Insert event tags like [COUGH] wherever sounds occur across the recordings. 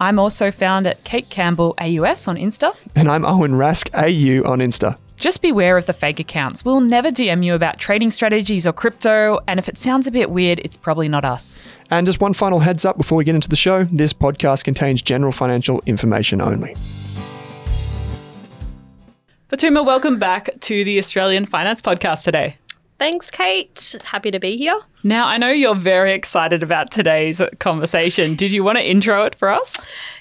I'm also found at Kate Campbell AUS on Insta. And I'm Owen Rask AU on Insta. Just beware of the fake accounts. We'll never DM you about trading strategies or crypto, and if it sounds a bit weird, it's probably not us. And just one final heads up before we get into the show this podcast contains general financial information only. Fatuma, welcome back to the Australian Finance Podcast today. Thanks, Kate. Happy to be here. Now, I know you're very excited about today's conversation. Did you want to intro it for us?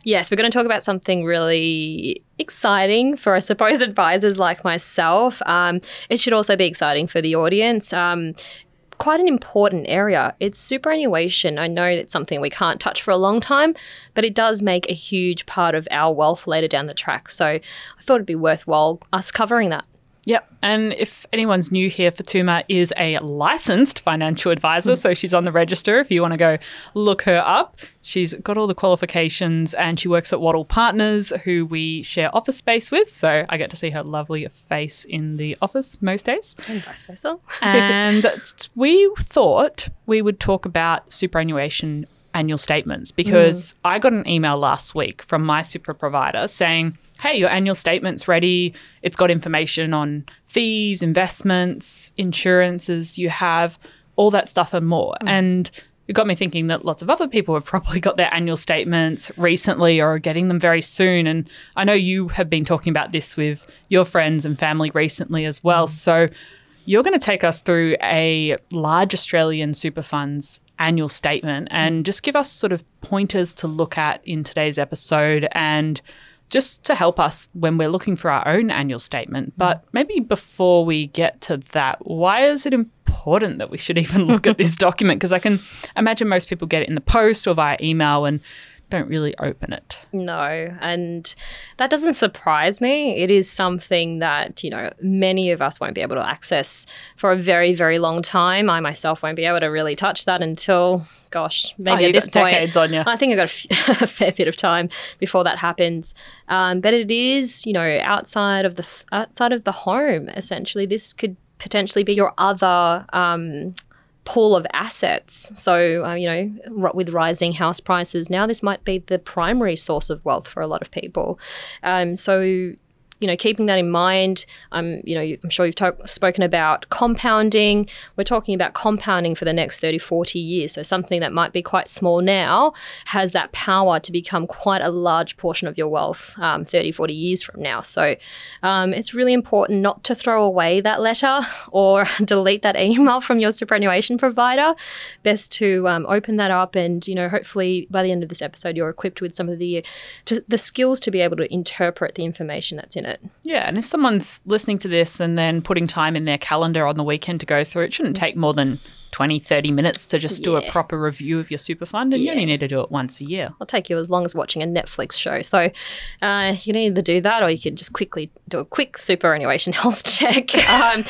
Yes, we're going to talk about something really exciting for, I suppose, [LAUGHS] advisors like myself. Um, it should also be exciting for the audience. Um, quite an important area. It's superannuation. I know it's something we can't touch for a long time, but it does make a huge part of our wealth later down the track. So I thought it'd be worthwhile us covering that. Yep. And if anyone's new here, Fatuma is a licensed financial advisor. Hmm. So she's on the register if you want to go look her up. She's got all the qualifications and she works at Wattle Partners, who we share office space with. So I get to see her lovely face in the office most days. And vice versa. and [LAUGHS] we thought we would talk about superannuation annual statements because hmm. I got an email last week from my super provider saying, Hey, your annual statement's ready. It's got information on fees, investments, insurances you have, all that stuff and more. Mm. And it got me thinking that lots of other people have [LAUGHS] probably got their annual statements recently or are getting them very soon. And I know you have been talking about this with your friends and family recently as well. Mm. So you're going to take us through a large Australian super funds annual statement and mm. just give us sort of pointers to look at in today's episode and just to help us when we're looking for our own annual statement. Mm. But maybe before we get to that, why is it important that we should even [LAUGHS] look at this document? Because I can imagine most people get it in the post or via email and don't really open it. No, and that doesn't surprise me. It is something that, you know, many of us won't be able to access for a very, very long time. I myself won't be able to really touch that until, gosh, maybe Oh, at this point. decades on you. I think I've got a, f- [LAUGHS] a fair bit of time before that happens. Um, but it is, you know, outside of the f- outside of the home. Essentially, this could potentially be your other um, pool of assets. So, uh, you know, with rising house prices now, this might be the primary source of wealth for a lot of people. Um, so, you know, keeping that in mind, um, you know, I'm sure you've talk- spoken about compounding. We're talking about compounding for the next 30, 40 years. So something that might be quite small now has that power to become quite a large portion of your wealth um, 30, 40 years from now. So um, it's really important not to throw away that letter or [LAUGHS] delete that email from your superannuation provider. Best to um, open that up and, you know, hopefully by the end of this episode, you're equipped with some of the, to, the skills to be able to interpret the information that's in it. It. Yeah, and if someone's listening to this and then putting time in their calendar on the weekend to go through, it shouldn't take more than 20, 30 minutes to just do a proper review of your super fund, and you only need to do it once a year. It'll take you as long as watching a Netflix show. So uh, you need to do that or you can just quickly do a quick superannuation [LAUGHS] health check, um,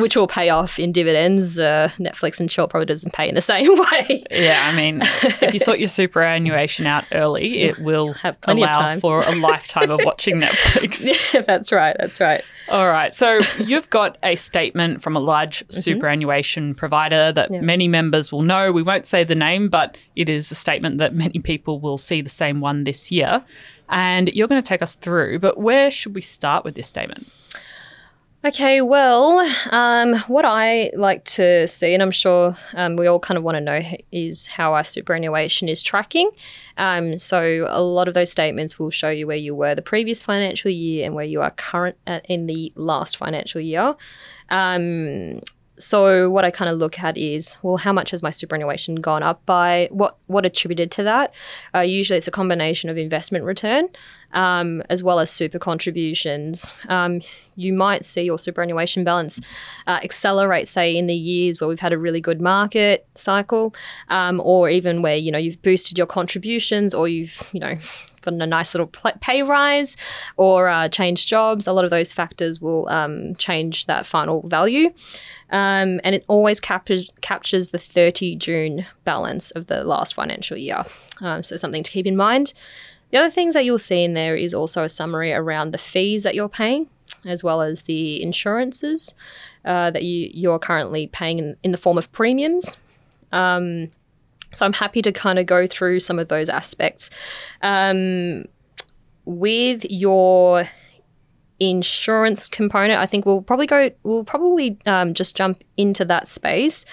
which will pay off in dividends. Uh, Netflix and sure probably doesn't pay in the [LAUGHS] same way. Yeah, I mean, if you sort your superannuation out early, it will Have plenty of allow time. for a lifetime of watching [LAUGHS] Netflix. that's right. That's right. All right. So you've got a statement from a large superannuation provider that Yeah. many members will know. We won't say the name, but it is a statement that many people will see the same one this year. And you're going to take us through, but where should we start with this statement? Okay, well, um, what I like to see, and I'm sure um, we all kind of want to know, is how our superannuation is tracking. Um, so, a lot of those statements will show you where you were the previous financial year and where you are current uh, in the last financial year. Um, so what I kind of look at is, well, how much has my superannuation gone up by? What what attributed to that? Uh, usually, it's a combination of investment return um, as well as super contributions. Um, you might see your superannuation balance uh, accelerate, say, in the years where we've had a really good market cycle, um, or even where you know you've boosted your contributions, or you've you know gotten a nice little pay rise or uh, changed jobs. A lot of those factors will um, change that final value. Um, and it always captures captures the 30 June balance of the last financial year. Um, so something to keep in mind. The other things that you'll see in there is also a summary around the fees that you're paying, as well as the insurances uh, that you you're currently paying in, in the form of premiums. Um, so I'm happy to kind of go through some of those aspects. Um, with your insurance component, I think we'll probably go. We'll probably um, just jump into that space.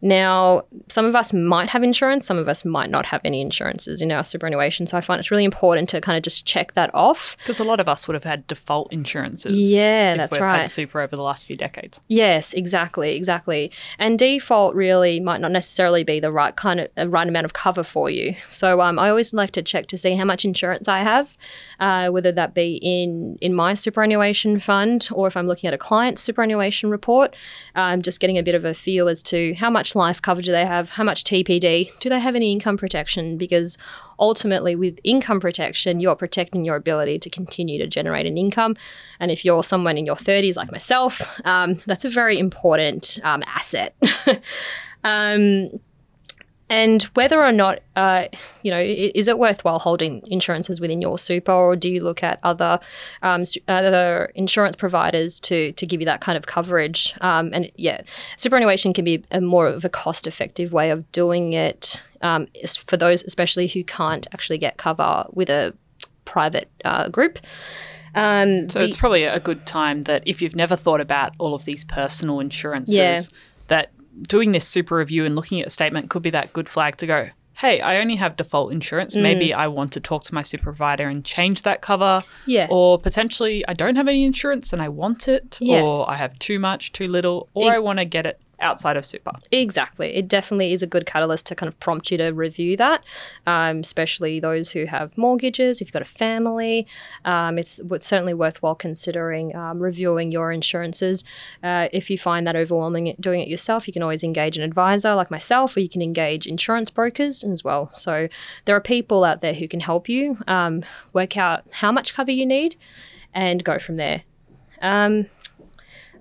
Now, some of us might have insurance, some of us might not have any insurances in our superannuation. So I find it's really important to kind of just check that off. Because a lot of us would have had default insurances. Yeah, if that's we've right. Had super over the last few decades. Yes, exactly, exactly. And default really might not necessarily be the right kind of right amount of cover for you. So um, I always like to check to see how much insurance I have, uh, whether that be in in my superannuation fund or if I'm looking at a client's superannuation report. Um, just getting a bit of a feel as to how much life cover do they have, how much TPD, do they have any income protection? Because ultimately, with income protection, you're protecting your ability to continue to generate an income. And if you're someone in your 30s like myself, um, that's a very important um, asset. [LAUGHS] um, and whether or not, uh, you know, is it worthwhile holding insurances within your super, or do you look at other um, other insurance providers to to give you that kind of coverage? Um, and yeah, superannuation can be a more of a cost effective way of doing it um, for those, especially who can't actually get cover with a private uh, group. Um, So the- it's probably a good time that if you've never thought about all of these personal insurances, Yeah. that doing this super review and looking at a statement could be that good flag to go, hey, I only have default insurance. Mm. Maybe I want to talk to my super provider and change that cover. Yes. Or potentially I don't have any insurance and I want it. Yes. Or I have too much, too little, or It- I want to get it outside of super. Exactly. It definitely is a good catalyst to kind of prompt you to review that, um, especially those who have mortgages, if you've got a family. Um, it's, certainly worthwhile considering um, reviewing your insurances. Uh, if you find that overwhelming doing it yourself, you can always engage an advisor like myself, or you can engage insurance brokers as well. So there are people out there who can help you um, work out how much cover you need and go from there. Um,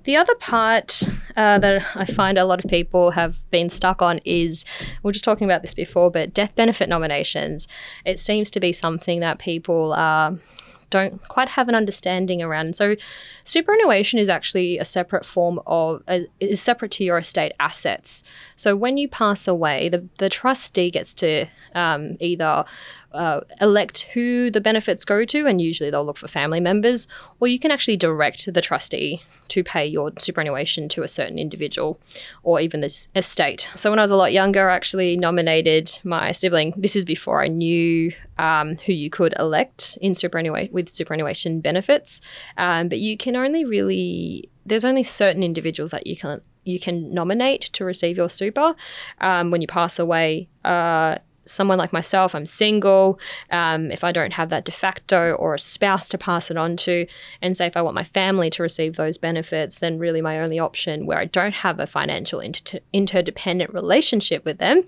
the other part uh, that I find a lot of people have been stuck on is we are just talking about this before, but death benefit nominations. It seems to be something that people uh, don't quite have an understanding around. So, superannuation is actually a separate form of uh, is separate to your estate assets. So, when you pass away, the the trustee gets to um, either uh, elect who the benefits go to, and usually they'll look for family members, or you can actually direct the trustee to pay your superannuation to a certain individual or even this estate. So when I was a lot younger, I actually nominated my sibling. This is before I knew um, who you could elect in superannuation with superannuation benefits, um, but you can only really there's only certain individuals that you can you can nominate to receive your super um, when you pass away. Uh, someone like myself, I'm single, um, if I don't have that de facto or a spouse to pass it on to, and say if I want my family to receive those benefits, then really my only option where I don't have a financial inter- interdependent relationship with them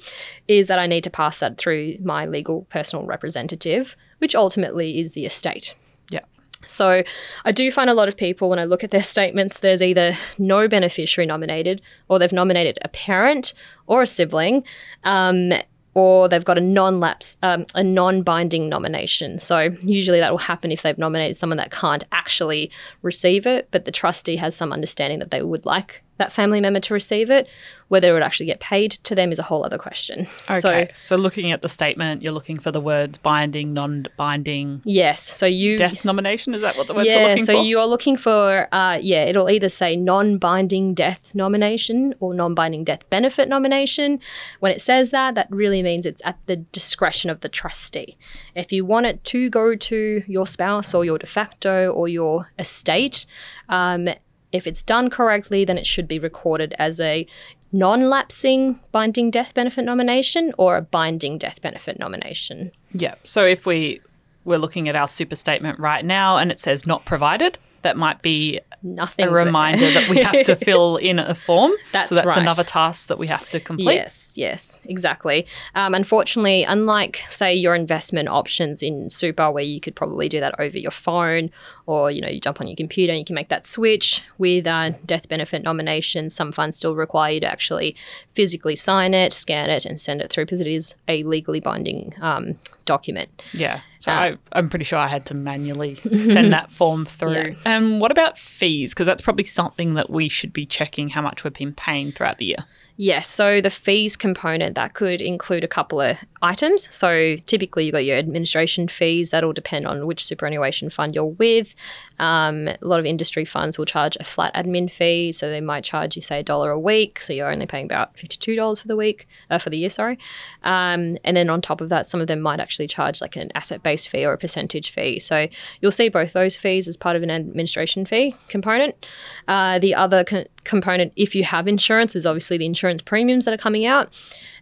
is that I need to pass that through my legal personal representative, which ultimately is the estate. Yeah. So I do find a lot of people when I look at their statements, there's either no beneficiary nominated, or they've nominated a parent or a sibling, um, or they've got a non-lapse, um, a non-binding nomination. So usually that will happen if they've nominated someone that can't actually receive it, but the trustee has some understanding that they would like that family member to receive it. Whether it would actually get paid to them is a whole other question. Okay. So So, looking at the statement, you're looking for the words binding, non-binding, yes, so you death nomination. Is that what the words are yeah, looking so for? you are looking for uh, yeah, it'll either say non-binding death nomination or non-binding death benefit nomination. When it says that, that really means it's at the discretion of the trustee. If you want it to go to your spouse or your de facto or your estate, um, if it's done correctly, then it should be recorded as a non-lapsing binding death benefit nomination or a binding death benefit nomination. Yeah. So if we we're looking at our super statement right now and it says not provided, that might be Nothing. a reminder that we have to [LAUGHS] fill in a form. That's so that's right. another task that we have to complete. Yes, yes, exactly. Um, unfortunately, unlike say your investment options in super, where you could probably do that over your phone, or you know you jump on your computer and you can make that switch. With uh, death benefit nominations, some funds still require you to actually physically sign it, scan it, and send it through because it is a legally binding um, document. Yeah. So Uh, I, I'm pretty sure I had to manually send [LAUGHS] that form through. Yeah. And what about fees? Because that's probably something that we should be checking how much we've been paying throughout the year. Yes, so the fees component that could include a couple of items. So typically you've got your administration fees that'll depend on which superannuation fund you're with. Um, a lot of industry funds will charge a flat admin fee, so they might charge you say a dollar a week, so you're only paying about fifty-two dollars for the week, uh, for the year, sorry. Um, and then on top of that, some of them might actually charge like an asset-based fee or a percentage fee. So you'll see both those fees as part of an administration fee component. Uh, the other co- component, if you have insurance, is obviously the insurance premiums that are coming out.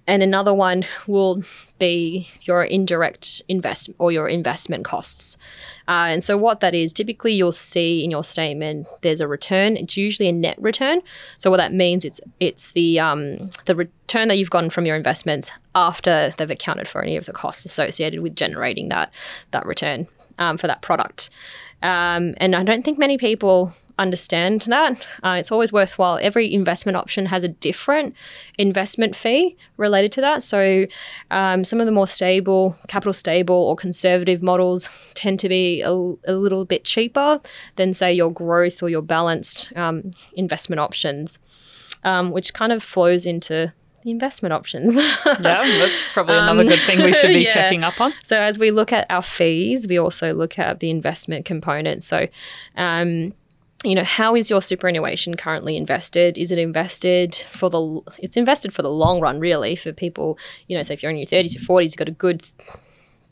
And another one will be your indirect investment or your investment costs. Uh, and so what that is, typically you'll see in your statement there's a return. It's usually a net return. So what that means it's it's the um, the return that you've gotten from your investments after they've accounted for any of the costs associated with generating that that return um, for that product. Um, and I don't think many people understand that. Uh, it's always worthwhile. Every investment option has a different investment fee related to that. So um, some of the more stable, capital stable or conservative models tend to be a, a little bit cheaper than, say, your growth or your balanced um, investment options, um, which kind of flows into the investment options. [LAUGHS] Yeah, that's probably another good thing we should be Um, [LAUGHS] yeah. checking up on. So as we look at our fees, we also look at the investment component. So, um, you know, how is your superannuation currently invested? Is it invested for the? It's invested for the long run, really, for people. You know, so if you're in your 30s or 40s, you've got a good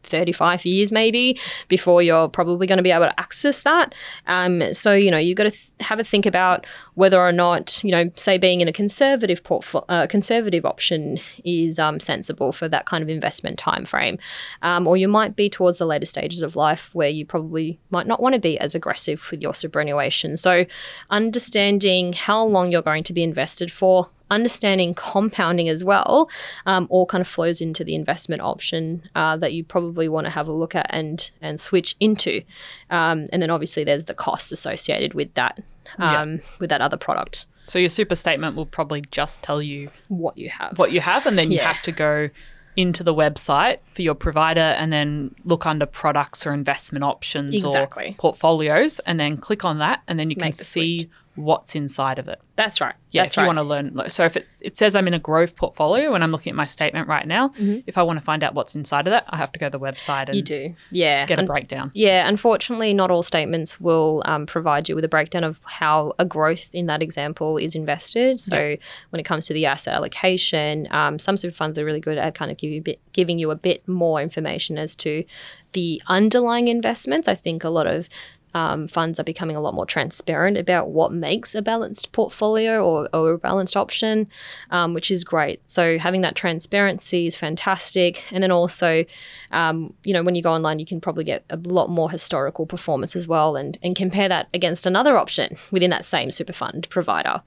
35 years maybe before you're probably going to be able to access that. Um, so, you know, you've got to th- have a think about whether or not, you know, say being in a conservative portfolio, uh, conservative option is um, sensible for that kind of investment time frame. Um, or you might be towards the later stages of life where you probably might not want to be as aggressive with your superannuation. So, understanding how long you're going to be invested for, understanding compounding as well, um, all kind of flows into the investment option uh, that you probably want to have a look at and and switch into. Um, and then obviously there's the costs associated with that um, with that other product, So your super statement will probably just tell you what you have. what you have, and then you Yeah. have to go into the website for your provider and then look under products or investment options Exactly. or portfolios and then click on that and then you can the see what's inside of it. That's right. Yeah, That's if you right. want to learn. So if it, it says I'm in a growth portfolio and I'm looking at my statement right now, if I want to find out what's inside of that, I have to go to the website and Mm-hmm. you do. Yeah. get a Un- breakdown. Yeah, unfortunately, not all statements will um, provide you with a breakdown of how a growth in that example is invested. So, when it comes to the asset allocation, um, some super funds are really good at kind of give you a bit, giving you a bit more information as to the underlying investments. I think a lot of um, funds are becoming a lot more transparent about what makes a balanced portfolio or, or a balanced option, um, which is great. So having that transparency is fantastic. And then also, um, you know, when you go online, you can probably get a lot more historical performance as well and, and compare that against another option within that same super fund provider.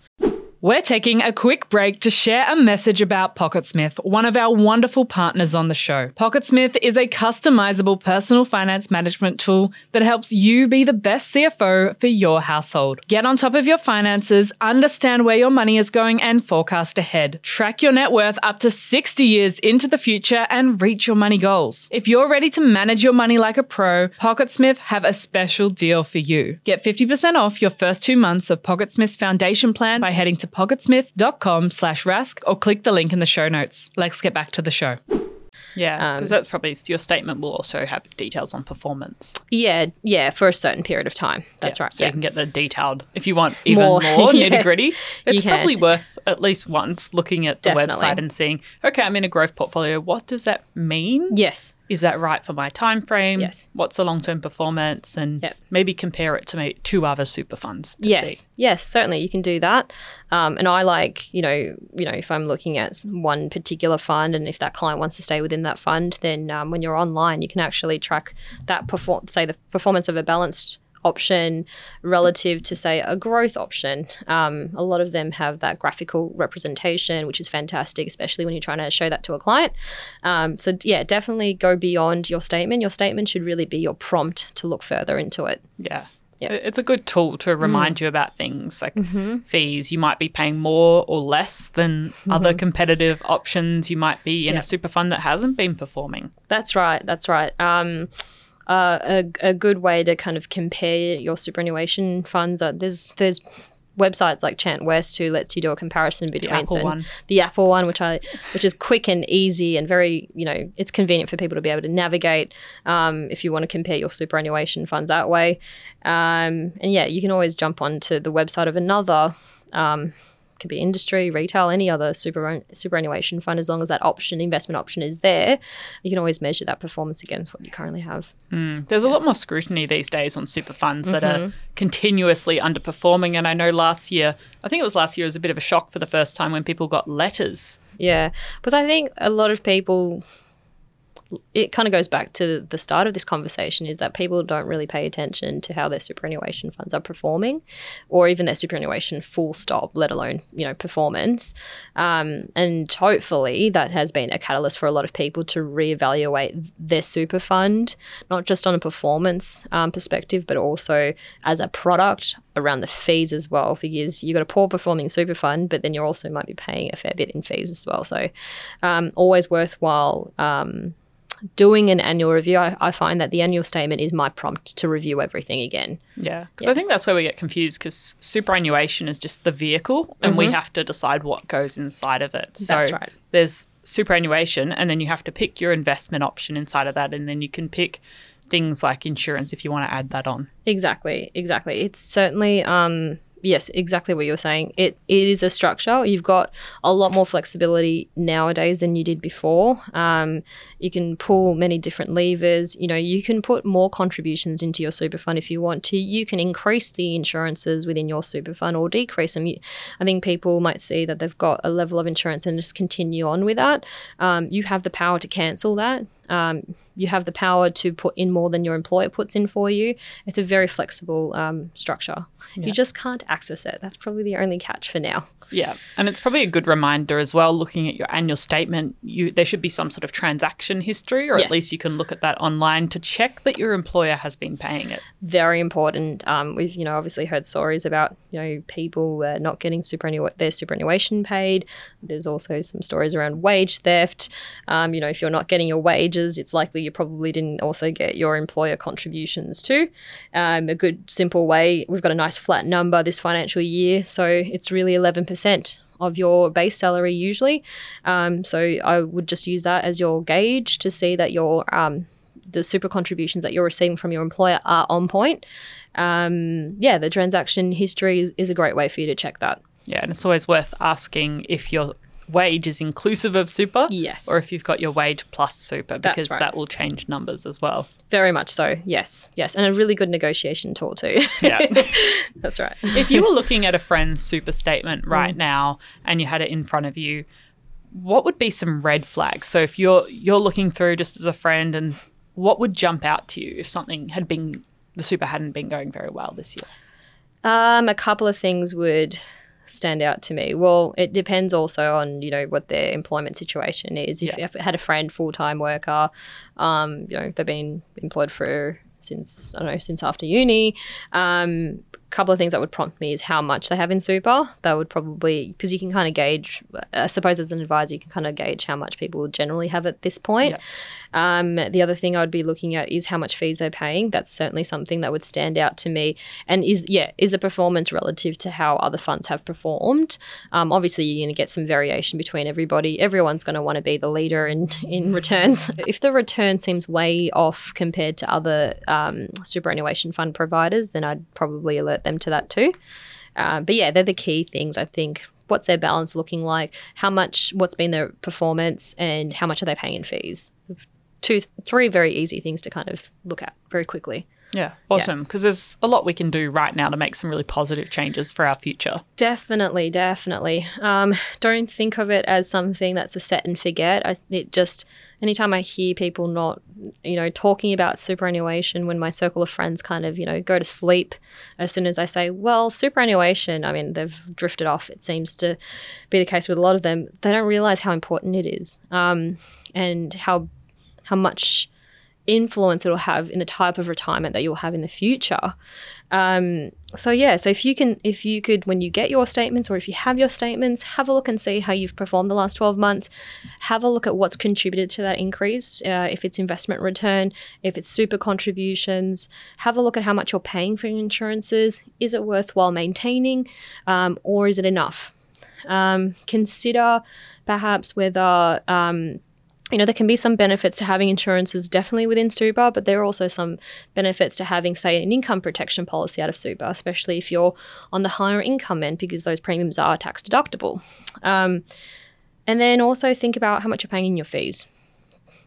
We're taking a quick break to share a message about Pocketsmith, one of our wonderful partners on the show. Pocketsmith is a customizable personal finance management tool that helps you be the best CFO for your household. Get on top of your finances, understand where your money is going, and forecast ahead. Track your net worth up to 60 years into the future and reach your money goals. If you're ready to manage your money like a pro, Pocketsmith have a special deal for you. Get 50% off your first two months of Pocketsmith's foundation plan by heading to pocketsmith.com slash rask or click the link in the show notes. Let's get back to the show. Yeah, um, because that's probably your statement will also have details on performance. Yeah, yeah, for a certain period of time. That's Yeah, right. So yeah. you can get the detailed if you want even more, More, [LAUGHS] yeah. nitty gritty. It's can. probably worth at least once looking at the Definitely. website and seeing, okay, I'm in a growth portfolio. What does that mean? yes. Is that right for my time frame? Yes. What's the long term performance? And Yep. maybe compare it to maybe two other super funds. To Yes, see. yes, certainly you can do that. Um, and I like, you know, you know, if I'm looking at one particular fund, and if that client wants to stay within that fund, then um, when you're online, you can actually track that perform, say the performance of a balanced option relative to say a growth option. Um, a lot of them have that graphical representation, which is fantastic, especially when you're trying to show that to a client. Um, so yeah, definitely go beyond your statement. Your statement should really be your prompt to look further into it. Yeah. Yep. It's a good tool to remind you about things like fees. You might be paying more or less than other competitive options. You might be in Yeah. a super fund that hasn't been performing. That's right. That's right. Um, uh, a, a good way to kind of compare your superannuation funds. Uh, there's there's websites like Chant West who lets you do a comparison between Apple certain- one. the Apple one, which I which is quick and easy and very you know it's convenient for people to be able to navigate um, if you want to compare your superannuation funds that way. Um, and yeah, you can always jump onto the website of another. Um, could be industry, retail, any other super superannuation fund, as long as that option, investment option, is there, you can always measure that performance against what you currently have. There's a lot more scrutiny these days on super funds that Mm-hmm. are continuously underperforming. And I know last year, I think it was last year, it was a bit of a shock for the first time when people got letters. Yeah, because I think a lot of people. It kind of goes back to the start of this conversation is that people don't really pay attention to how their superannuation funds are performing, or even their superannuation full stop, let alone you know performance. Um, and hopefully that has been a catalyst for a lot of people to reevaluate their super fund, not just on a performance um, perspective, but also as a product around the fees as well, because you've got a poor performing super fund, but then you also might be paying a fair bit in fees as well. So, um, always worthwhile um, doing an annual review. I, I find that the annual statement is my prompt to review everything again. Yeah. Because I think that's where we get confused because superannuation is just the vehicle and we have to decide what goes inside of it. So Mm-hmm. That's right. there's superannuation and then you have to pick your investment option inside of that and then you can pick things like insurance if you want to add that on. Exactly, exactly. It's certainly um yes, exactly what you're saying. It it is a structure. You've got a lot more flexibility nowadays than you did before. Um, you can pull many different levers. You know, you can put more contributions into your super fund if you want to. You can increase the insurances within your super fund or decrease them. You, I think people might see that they've got a level of insurance and just continue on with that. Um, you have the power to cancel that. Um, you have the power to put in more than your employer puts in for you. It's a very flexible um, structure. You just can't access it. That's probably the only catch for now. Yeah, and it's probably a good reminder as well. Looking at your annual statement, you there should be some sort of transaction history, or at least you can look at that online to check that your employer has been paying it. Very important. Um, we've you know obviously heard stories about you know people uh, not getting superannu- their superannuation paid. There's also some stories around wage theft. Um, you know if you're not getting your wages, it's likely you probably didn't also get your employer contributions too. Um, a good simple way. We've got a nice flat number this financial year, so it's really 11% of your base salary usually. Um, so I would just use that as your gauge to see that your um, the super contributions that you're receiving from your employer are on point. Um, yeah, the transaction history is, is a great way for you to check that. Yeah, and it's always worth asking if your wage is inclusive of super. Yes. Or if you've got your wage plus super, because right. that will change numbers as well. Very much so. Yes. Yes. And a really good negotiation tool too. Yeah. [LAUGHS] That's right. if you were looking at a friend's super statement Mm. right now and you had it in front of you, what would be some red flags? So if you're you're looking through just as a friend and what would jump out to you if something had been the super hadn't been going very well this year? Um, a couple of things would stand out to me. Well, it depends also on you know what their employment situation is. If Yeah. I had a friend full time worker, um, you know they've been employed for since I don't know since after uni. Um, couple of things that would prompt me is how much they have in super. That would probably because you can kind of gauge. I suppose as an advisor, you can kind of gauge how much people generally have at this point. Yeah. Um, the other thing I would be looking at is how much fees they're paying. That's certainly something that would stand out to me. And is yeah, is the performance relative to how other funds have performed? Um, obviously, you're going to get some variation between everybody. Everyone's going to want to be the leader in in returns. [LAUGHS] if the return seems way off compared to other um, superannuation fund providers, then I'd probably alert them to that too. Uh, but yeah, they're the key things I think. What's their balance looking like? How much? What's been their performance, and how much are they paying in fees? Two, three very easy things to kind of look at very quickly. Yeah, awesome. Because there's a lot we can do right now to make some really positive changes for our future. Definitely, definitely. Um, don't think of it as something that's a set and forget. I it just anytime I hear people not, you know, talking about superannuation when my circle of friends kind of, you know, go to sleep as soon as I say, well, superannuation, I mean, they've drifted off. It seems to be the case with a lot of them. They don't realize how important it is um, and how how much influence it'll have in the type of retirement that you'll have in the future. Um, so yeah, so if you can, if you could, when you get your statements or if you have your statements, have a look and see how you've performed the last 12 months. Have a look at what's contributed to that increase. Uh, if it's investment return, if it's super contributions, have a look at how much you're paying for your insurances. Is it worthwhile maintaining, um, or is it enough? Um, consider perhaps whether um, you know, there can be some benefits to having insurances definitely within super, but there are also some benefits to having, say, an income protection policy out of super, especially if you're on the higher income end because those premiums are tax deductible. Um, and then also think about how much you're paying in your fees.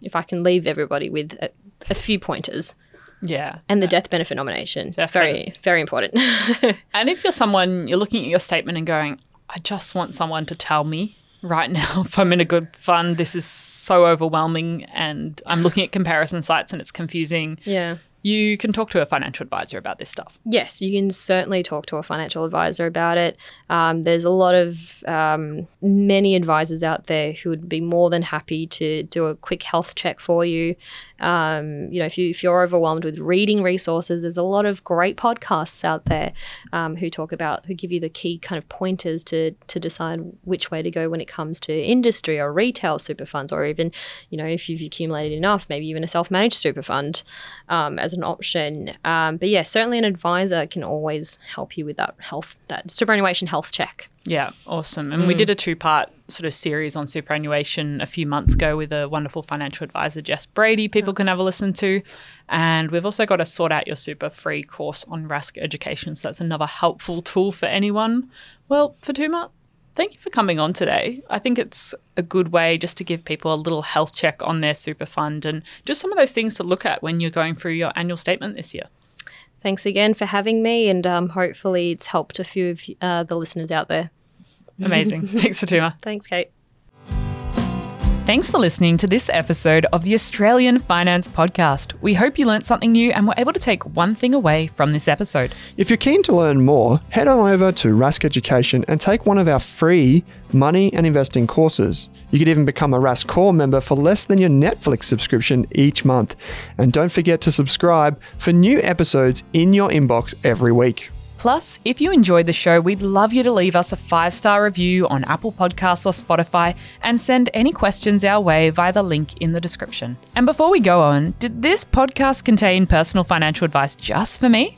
If I can leave everybody with a, a few pointers. Yeah. And the death benefit nomination. Definitely. Very, very important. [LAUGHS] And if you're someone, you're looking at your statement and going, I just want someone to tell me right [LAUGHS] now if I'm in a good fund, this is so overwhelming and I'm looking at comparison sites and it's confusing. yeah. You can talk to a financial advisor about this stuff. Yes, you can certainly talk to a financial advisor about it. Um, there's a lot of um, many advisors out there who would be more than happy to do a quick health check for you. Um, you know, if you if you're overwhelmed with reading resources, there's a lot of great podcasts out there um, who talk about who give you the key kind of pointers to to decide which way to go when it comes to industry or retail super funds, or even you know if you've accumulated enough, maybe even a self managed super fund um, as an option. Um, but yeah, certainly an advisor can always help you with that health that superannuation health check. Yeah, awesome. And we mm. did a two part sort of series on superannuation a few months ago with a wonderful financial advisor, Jess Brady, people can have a listen to. And we've also got a Sort Out Your Super free course on Rask Education. So that's another helpful tool for anyone. Well, Fatuma, thank you for coming on today. I think it's a good way just to give people a little health check on their super fund and just some of those things to look at when you're going through your annual statement this year. Thanks again for having me, and um, hopefully it's helped a few of uh, the listeners out there. Amazing. [LAUGHS] Thanks, Fatuma. Thanks, Kate. Thanks for listening to this episode of the Australian Finance Podcast. We hope you learnt something new and were able to take one thing away from this episode. If you're keen to learn more, head on over to Rask Education and take one of our free money and investing courses. You could even become a Rask Core member for less than your Netflix subscription each month. And don't forget to subscribe for new episodes in your inbox every week. Plus, if you enjoyed the show, we'd love you to leave us a five star review on Apple Podcasts or Spotify and send any questions our way via the link in the description. And before we go on, did this podcast contain personal financial advice just for me?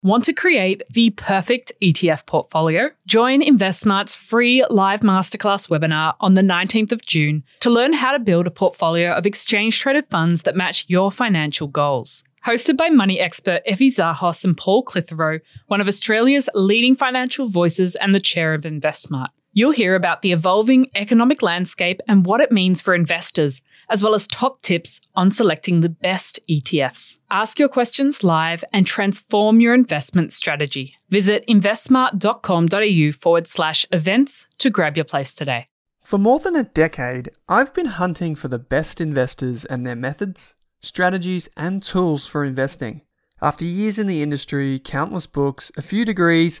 Want to create the perfect ETF portfolio? Join InvestSmart's free live masterclass webinar on the 19th of June to learn how to build a portfolio of exchange traded funds that match your financial goals. Hosted by money expert Effie Zahos and Paul Clitheroe, one of Australia's leading financial voices and the chair of InvestSmart. You'll hear about the evolving economic landscape and what it means for investors, as well as top tips on selecting the best ETFs. Ask your questions live and transform your investment strategy. Visit investsmart.com.au forward slash events to grab your place today. For more than a decade, I've been hunting for the best investors and their methods, strategies, and tools for investing. After years in the industry, countless books, a few degrees,